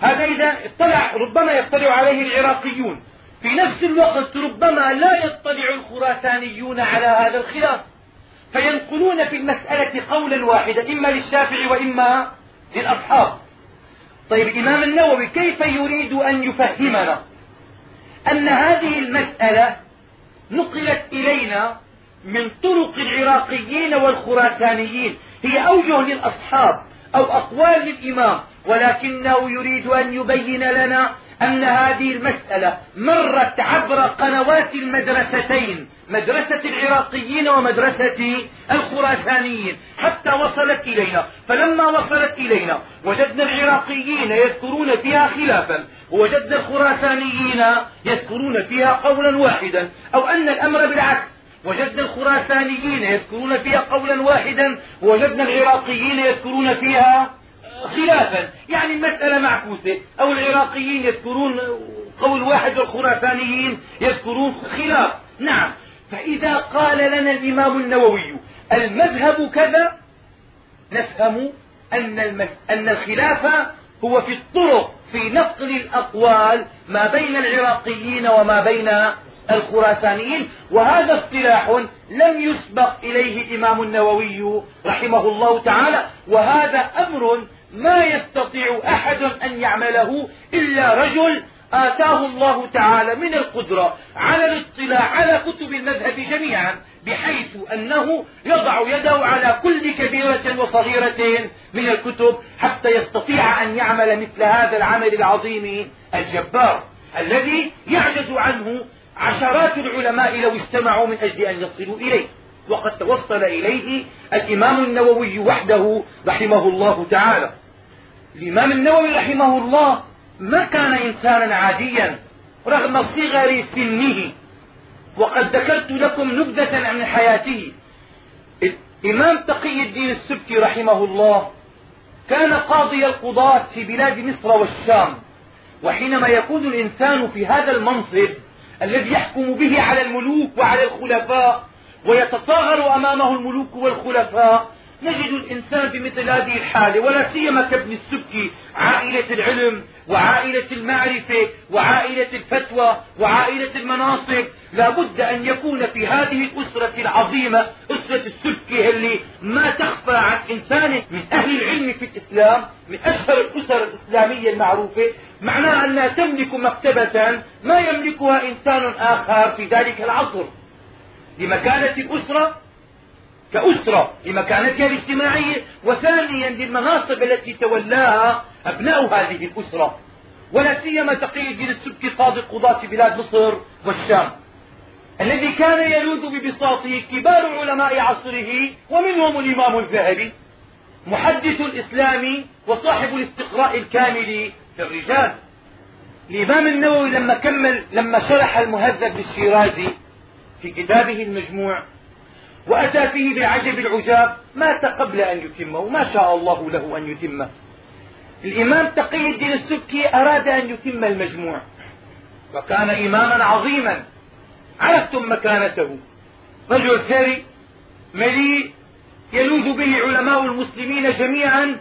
هذا إذا اطلع ربما يطلع عليه العراقيون. في نفس الوقت ربما لا يطلع الخراسانيون على هذا الخلاف. فينقلون في المسألة قولا واحدا إما للشافعي وإما للأصحاب. طيب الإمام النووي كيف يريد أن يفهمنا أن هذه المسألة نقلت إلينا من طرق العراقيين والخراسانيين؟ هي أوجه للأصحاب أو أقوال للإمام ولكنه يريد أن يبين لنا أن هذه المسألة مرت عبر قنوات المدرستين مدرسة العراقيين ومدرسة الخراسانيين حتى وصلت إلينا. فلما وصلت إلينا وجدنا العراقيين يذكرون فيها خلافا ووجدنا الخراسانيين يذكرون فيها قولا واحدا أو أن الأمر بالعكس وجدنا الخراسانيين يذكرون فيها قولا واحدا ووجدنا العراقيين يذكرون فيها خلافا. يعني المسألة معكوسة. أو العراقيين يذكرون قول واحد والخراسانيين يذكرون خلاف. نعم. فإذا قال لنا الإمام النووي المذهب كذا نفهم أن. أن الخلاف هو في الطرق في نقل الأقوال ما بين العراقيين وما بين الخراسانيين. وهذا اصطلاح لم يسبق إليه الإمام النووي رحمه الله تعالى. وهذا أمر ما يستطيع أحد أن يعمله إلا رجل آتاه الله تعالى من القدرة على الاطلاع على كتب المذهب جميعا بحيث أنه يضع يده على كل كبيرة وصغيرة من الكتب حتى يستطيع أن يعمل مثل هذا العمل العظيم الجبار الذي يعجز عنه عشرات العلماء لو اجتمعوا من أجل أن يصلوا إليه. وقد توصل إليه الإمام النووي وحده رحمه الله تعالى. الإمام النووي رحمه الله ما كان إنسانا عاديا رغم صغر سنه. وقد ذكرت لكم نبذة عن حياته. الإمام تقي الدين السبكي رحمه الله كان قاضي القضاة في بلاد مصر والشام. وحينما يكون الإنسان في هذا المنصب الذي يحكم به على الملوك وعلى الخلفاء ويتصاغر أمامه الملوك والخلفاء. نجد الإنسان في مثل هذه الحالة ولا سيما كابن السبكي عائلة العلم وعائلة المعرفة وعائلة الفتوى وعائلة المناصب. لا بد أن يكون في هذه الأسرة العظيمة أسرة السبكي اللي ما تخفى عن إنسان من أهل العلم في الإسلام من أشهر الأسر الإسلامية المعروفة. معناها أنها تملك مكتبة ما يملكها إنسان آخر في ذلك العصر. لمكانة الأسرة كأسرة لمكانتها الاجتماعية وثانيا للمناصب التي تولاها أبناء هذه الأسرة. ولا سيما تقي الدين السبكي قاضي القضاة في بلاد مصر والشام. الذي كان يلوذ ببساطه كبار علماء عصره ومنهم الإمام الذهبي محدث الإسلام وصاحب الاستقراء الكامل في الرجال. الإمام النووي لما كمل لما شرح المهذب للشيرازي في كتابه المجموع وأتى فيه بالعجب العجاب مات قبل أن يتمه ما شاء الله له أن يتمه. الإمام تقي الدين السبكي أراد أن يتم المجموع وكان إماما عظيما عرفتم مكانته. رجل ثري مليء يلوذ به علماء المسلمين جميعا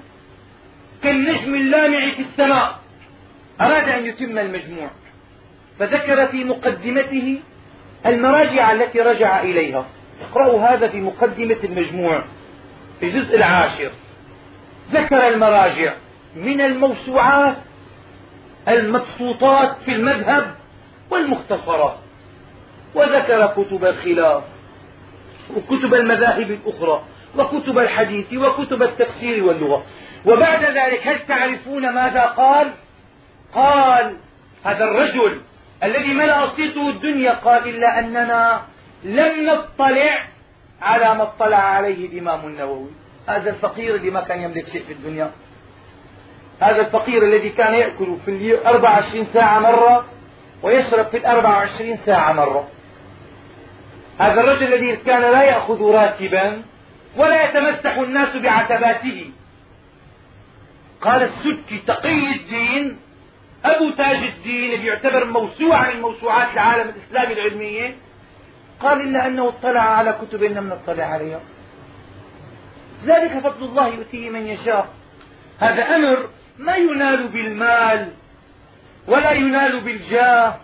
كالنجم اللامع في السماء. أراد أن يتم المجموع فذكر في مقدمته المراجع التي رجع إليها. اقرأوا هذا في مقدمة المجموع في الجزء العاشر. ذكر المراجع من الموسوعات المبسوطات في المذهب والمختصرات. وذكر كتب الخلاف وكتب المذاهب الأخرى وكتب الحديث وكتب التفسير واللغة. وبعد ذلك هل تعرفون ماذا قال؟ قال هذا الرجل الذي ملأ صيته الدنيا قال إلا أننا لم نطلع على ما اطلع عليه الإمام النووي. هذا الفقير الذي ما كان يملك شيء في الدنيا. هذا الفقير الذي كان يأكل في اليوم 24 ساعة مرة ويشرب في ال 24 ساعة مرة. هذا الرجل الذي كان لا يأخذ راتبا ولا يتمسح الناس بعتباته. قال السبكي تقي الدين أبو تاج الدين اللي يعتبر موسوعة من موسوعات العالم الإسلامي العلمية. قال إلا أنه اطلع على كتب لم نطلع عليها. ذلك فضل الله يؤتيه من يشاء. هذا أمر ما ينال بالمال ولا ينال بالجاه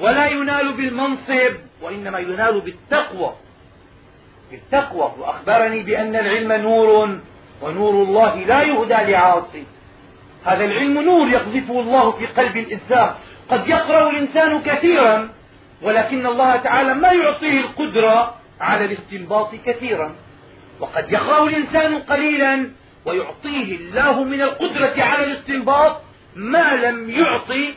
ولا ينال بالمنصب وإنما ينال بالتقوى. بالتقوى. وأخبرني بأن العلم نور ونور الله لا يهدى لعاصي. هذا العلم نور يقذفه الله في قلب الإنسان. قد يقرأ الإنسان كثيرا ولكن الله تعالى ما يعطيه القدرة على الاستنباط كثيرا. وقد يقرأ الإنسان قليلا ويعطيه الله من القدرة على الاستنباط ما لم يعطي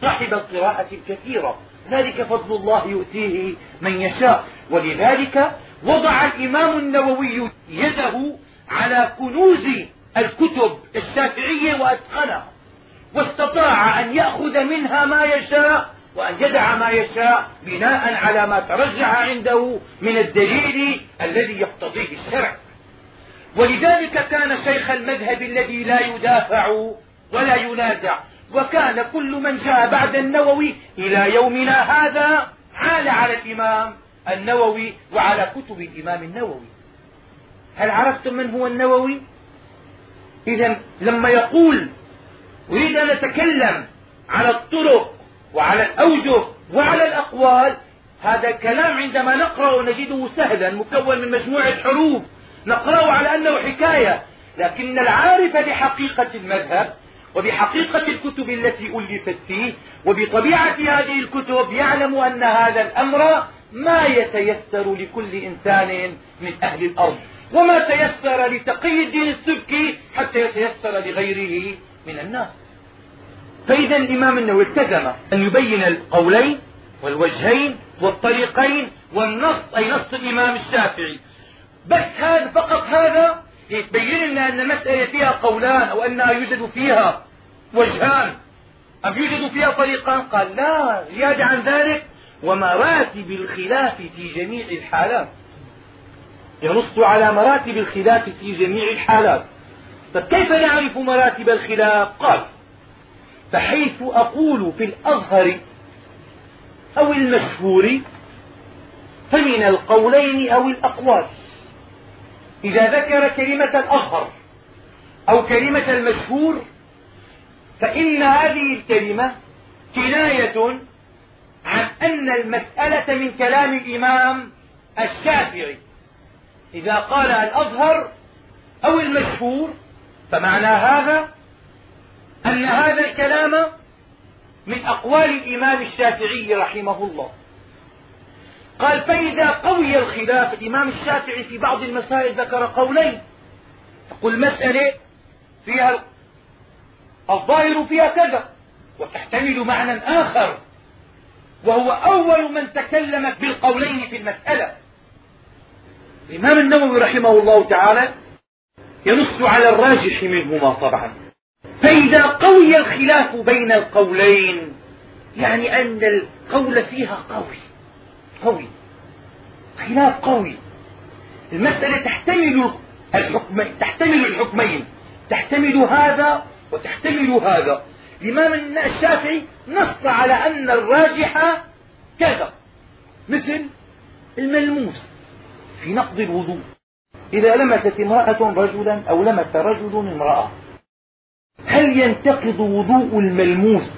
صاحب القراءة الكثيرة. ذلك فضل الله يؤتيه من يشاء. ولذلك وضع الإمام النووي يده على كنوز الكتب الشافعية وأتقنها واستطاع أن يأخذ منها ما يشاء وأن يدع ما يشاء بناء على ما ترجح عنده من الدليل الذي يقتضيه الشرع. ولذلك كان شيخ المذهب الذي لا يدافع ولا ينازع وكان كل من جاء بعد النووي إلى يومنا هذا عال على الإمام النووي وعلى كتب الإمام النووي. هل عرفتم من هو النووي؟ إذا لما يقول أريد أن أتكلم على الطرق وعلى الأوجه وعلى الأقوال هذا الكلام عندما نقرأ نجده سهلا مكون من مجموعة حروف نقرأه على أنه حكاية. لكن العارف بحقيقة المذهب وبحقيقة الكتب التي ألفت فيه وبطبيعة هذه الكتب يعلم أن هذا الأمر ما يتيسر لكل إنسان من أهل الأرض. وما تيسر لتقي الدين السبكي حتى يتيسر لغيره من الناس. فإذا الإمام النووي التزم أن يبين القولين والوجهين والطريقين والنص أي نص الإمام الشافعي. بس هذا فقط هذا يتبين لنا أن المسألة فيها قولان أو أنها يوجد فيها وجهان. أم يوجد فيها طريقان؟ قال لا زيادة عن ذلك. ومراتب الخلاف في جميع الحالات. ينص على مراتب الخلاف في جميع الحالات. طيب كيف نعرف مراتب الخلاف؟ قال فحيث أقول في الأظهر أو المشهور فمن القولين أو الأقوال. إذا ذكر كلمة الأظهر أو كلمة المشهور فإن هذه الكلمة كناية عن أن المسألة من كلام الإمام الشافعي. إذا قال الأظهر أو المشهور فمعنى هذا أن هذا الكلام من أقوال الإمام الشافعي رحمه الله. قال فإذا قوي الخلاف الإمام الشافعي في بعض المسائل ذكر قولين. تقول مسألة فيها الظاهر فيها كذا وتحتمل معنى آخر وهو أول من تكلم بالقولين في المسألة. الإمام النووي رحمه الله تعالى ينص على الراجح منهما طبعا. فإذا قوي الخلاف بين القولين يعني أن القول فيها قوي قوي خلاف قوي. المسألة تحتمل الحكم تحتمل الحكمين تحتمل هذا وتحتمل هذا. الإمام الشافعي نص على أن الراجح كذا مثل الملموس. في نقض الوضوء. إذا لمست امرأة رجلا أو لمس رجل امرأة هل ينتقض وضوء الملموس؟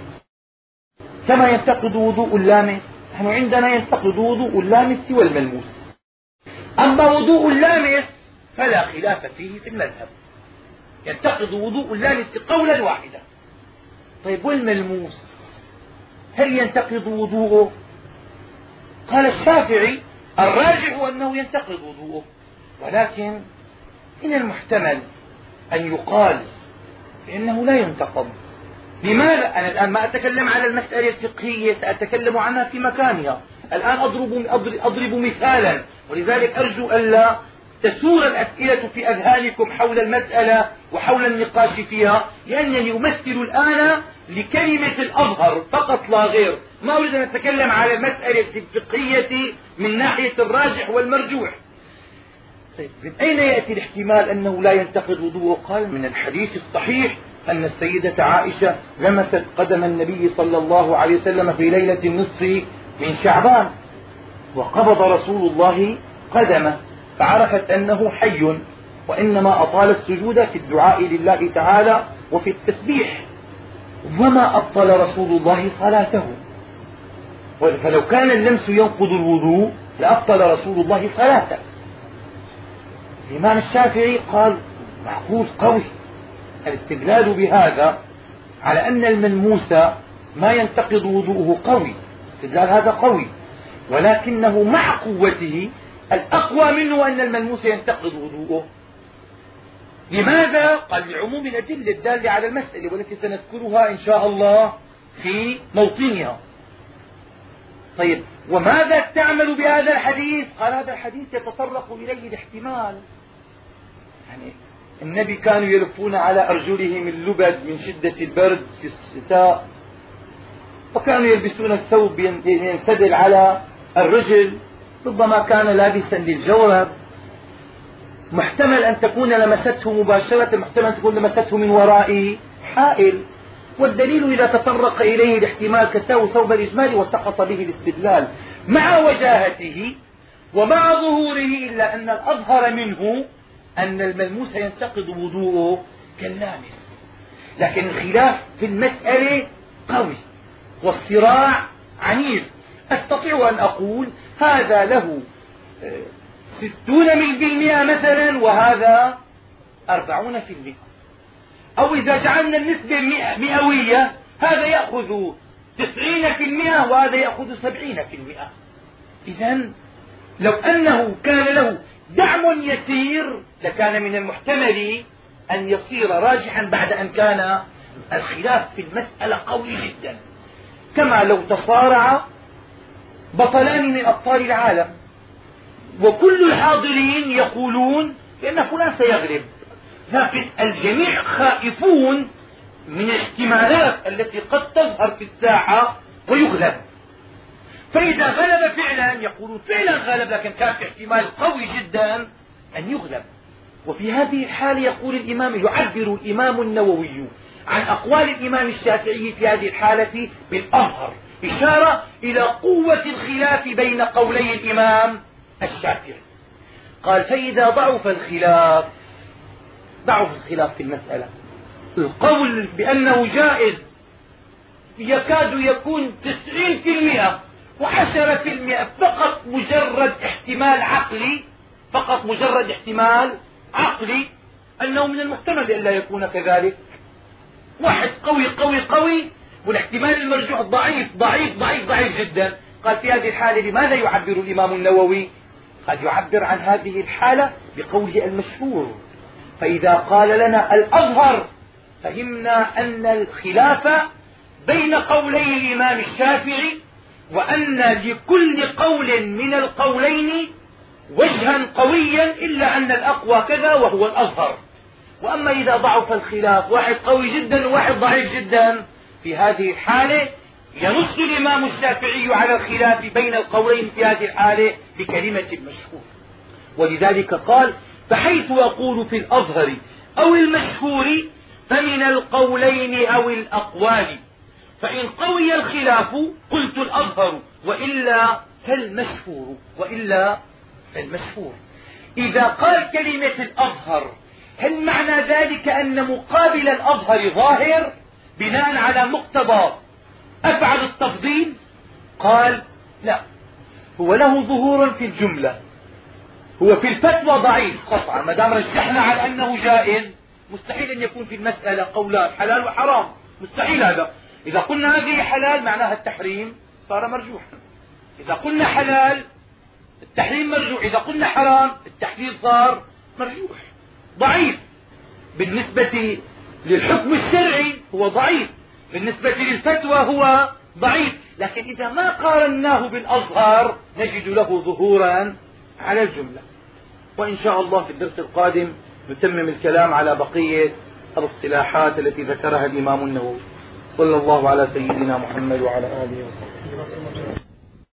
كما ينتقض وضوء اللامس نحن عندنا ينتقض وضوء اللامس والملموس. أما وضوء اللامس فلا خلاف فيه في المذهب. ينتقض وضوء اللامس قولا واحدا. طيب والملموس؟ هل ينتقض وضوءه؟ قال الشافعي الراجح أنه ينتقض وضوءه. ولكن من المحتمل أن يقال بأنه لا ينتقض. لماذا؟ أنا الآن ما أتكلم على المسألة الفقهية سأتكلم عنها في مكانها. الآن أضرب, أضرب مثالا. ولذلك أرجو ألا تسور الأسئلة في أذهانكم حول المسألة وحول النقاش فيها لأنني أمثل الآن لكلمة الأظهر فقط لا غير. ما أريد أن أتكلم على المسألة الفقهية من ناحية الراجح والمرجوح. طيب من أين يأتي الاحتمال أنه لا ينتقد وضوءه قال من الحديث الصحيح أن السيدة عائشة لمست قدم النبي صلى الله عليه وسلم في ليلة النصف من شعبان؟ وقبض رسول الله قدمه فعرفت أنه حي وإنما أطال السجود في الدعاء لله تعالى وفي التسبيح. وما أبطل رسول الله صلاته. فلو كان اللمس ينقض الوضوء لأبطل رسول الله صلاته. الإمام الشافعي قال معقول قوي. الاستدلال بهذا على أن الملموس ما ينتقض وضوءه قوي. استدلال هذا قوي. ولكنه مع قوته الأقوى منه أن الملموس ينتقض وضوءه. لماذا؟ قال لعموم الأدلة الدالة على المسألة والتي سنذكرها إن شاء الله في موطنها. طيب وماذا تعمل بهذا الحديث؟ قال هذا الحديث يتطرق إليه الاحتمال. يعني النبي كانوا يلفون على أرجلهم اللبد من شدة البرد في الشتاء وكانوا يلبسون الثوب ينسدل على الرجل ربما كان لابسا للجورب محتمل أن تكون لمسته مباشرة محتمل أن تكون لمسته من وراء حائل. والدليل إذا تطرق إليه الاحتمال كساه ثوب الإجمال وسقط به الاستدلال مع وجاهته ومع ظهوره إلا أن الأظهر منه أن الملموس ينتقد وضوءه كاللامس لكن الخلاف في المسألة قوي والصراع عنيف. أستطيع أن أقول هذا له ستون بالمئة مثلا وهذا أربعون في المئة. أو إذا جعلنا النسبة مئوية هذا يأخذ تسعين في المئة وهذا يأخذ سبعين في المئة. إذا لو أنه كان له دعم يسير لكان من المحتمل أن يصير راجحا بعد أن كان الخلاف في المسألة قوي جدا. كما لو تصارع بطلان من أبطال العالم. وكل الحاضرين يقولون بأن فلان سيغلب. لكن الجميع خائفون من الاحتمالات التي قد تظهر في الساحة ويغلب. فإذا غلب فعلا يقولون فعلا غلب لكن كان في احتمال قوي جدا أن يغلب. وفي هذه الحالة يقول الإمام يعبر الإمام النووي عن أقوال الإمام الشافعي في هذه الحالة بالأظهر. إشارة إلى قوة الخلاف بين قولي الإمام الشافعي قال فإذا ضعف الخلاف ضعف الخلاف في المسألة. القول بأنه جائز يكاد يكون تسعين في المئة وعشرة في المئة فقط مجرد احتمال عقلي فقط مجرد احتمال عقلي أنه من المحتمل ألا يكون كذلك. واحد قوي قوي قوي والاحتمال المرجوح ضعيف ضعيف ضعيف ضعيف جدا. قال في هذه الحالة بماذا يعبر الإمام النووي قد يعبر عن هذه الحالة بقوله المشهور. فإذا قال لنا الأظهر فهمنا أن الخلاف بين قولي الإمام الشافعي وأن لكل قول من القولين وجها قويا إلا أن الأقوى كذا وهو الأظهر. وأما إذا ضعف الخلاف واحد قوي جدا وواحد ضعيف جدا في هذه الحالة ينص الإمام الشافعي على الخلاف بين القولين في هذه الحالة بكلمة المشهور ولذلك قال فحيث أقول في الأظهر أو المشهور فمن القولين أو الأقوال. فإن قوي الخلاف قلت الأظهر وإلا فالمشهور وإلا فالمشهور. إذا قال كلمة الأظهر هل معنى ذلك أن مقابل الأظهر ظاهر؟ بناء على مقتضى أفعل التفضيل؟ قال لا. هو له ظهور في الجملة. هو في الفتوى ضعيف قطعا. ما دام رجحنا على أنه جائز مستحيل أن يكون في المسألة قولان حلال وحرام. مستحيل هذا. إذا قلنا هذه حلال معناها التحريم صار مرجوحا. إذا قلنا حلال التحريم مرجوح. إذا قلنا حرام التحليل صار مرجوح. ضعيف. بالنسبة للحكم الشرعي هو ضعيف. بالنسبة للفتوى هو ضعيف. لكن إذا ما قارناه بالأظهر نجد له ظهورا على الجملة. وإن شاء الله في الدرس القادم نتمم الكلام على بقية الاصطلاحات التي ذكرها الإمام النووي. صلى الله على سيدنا محمد وعلى آله وصحبه.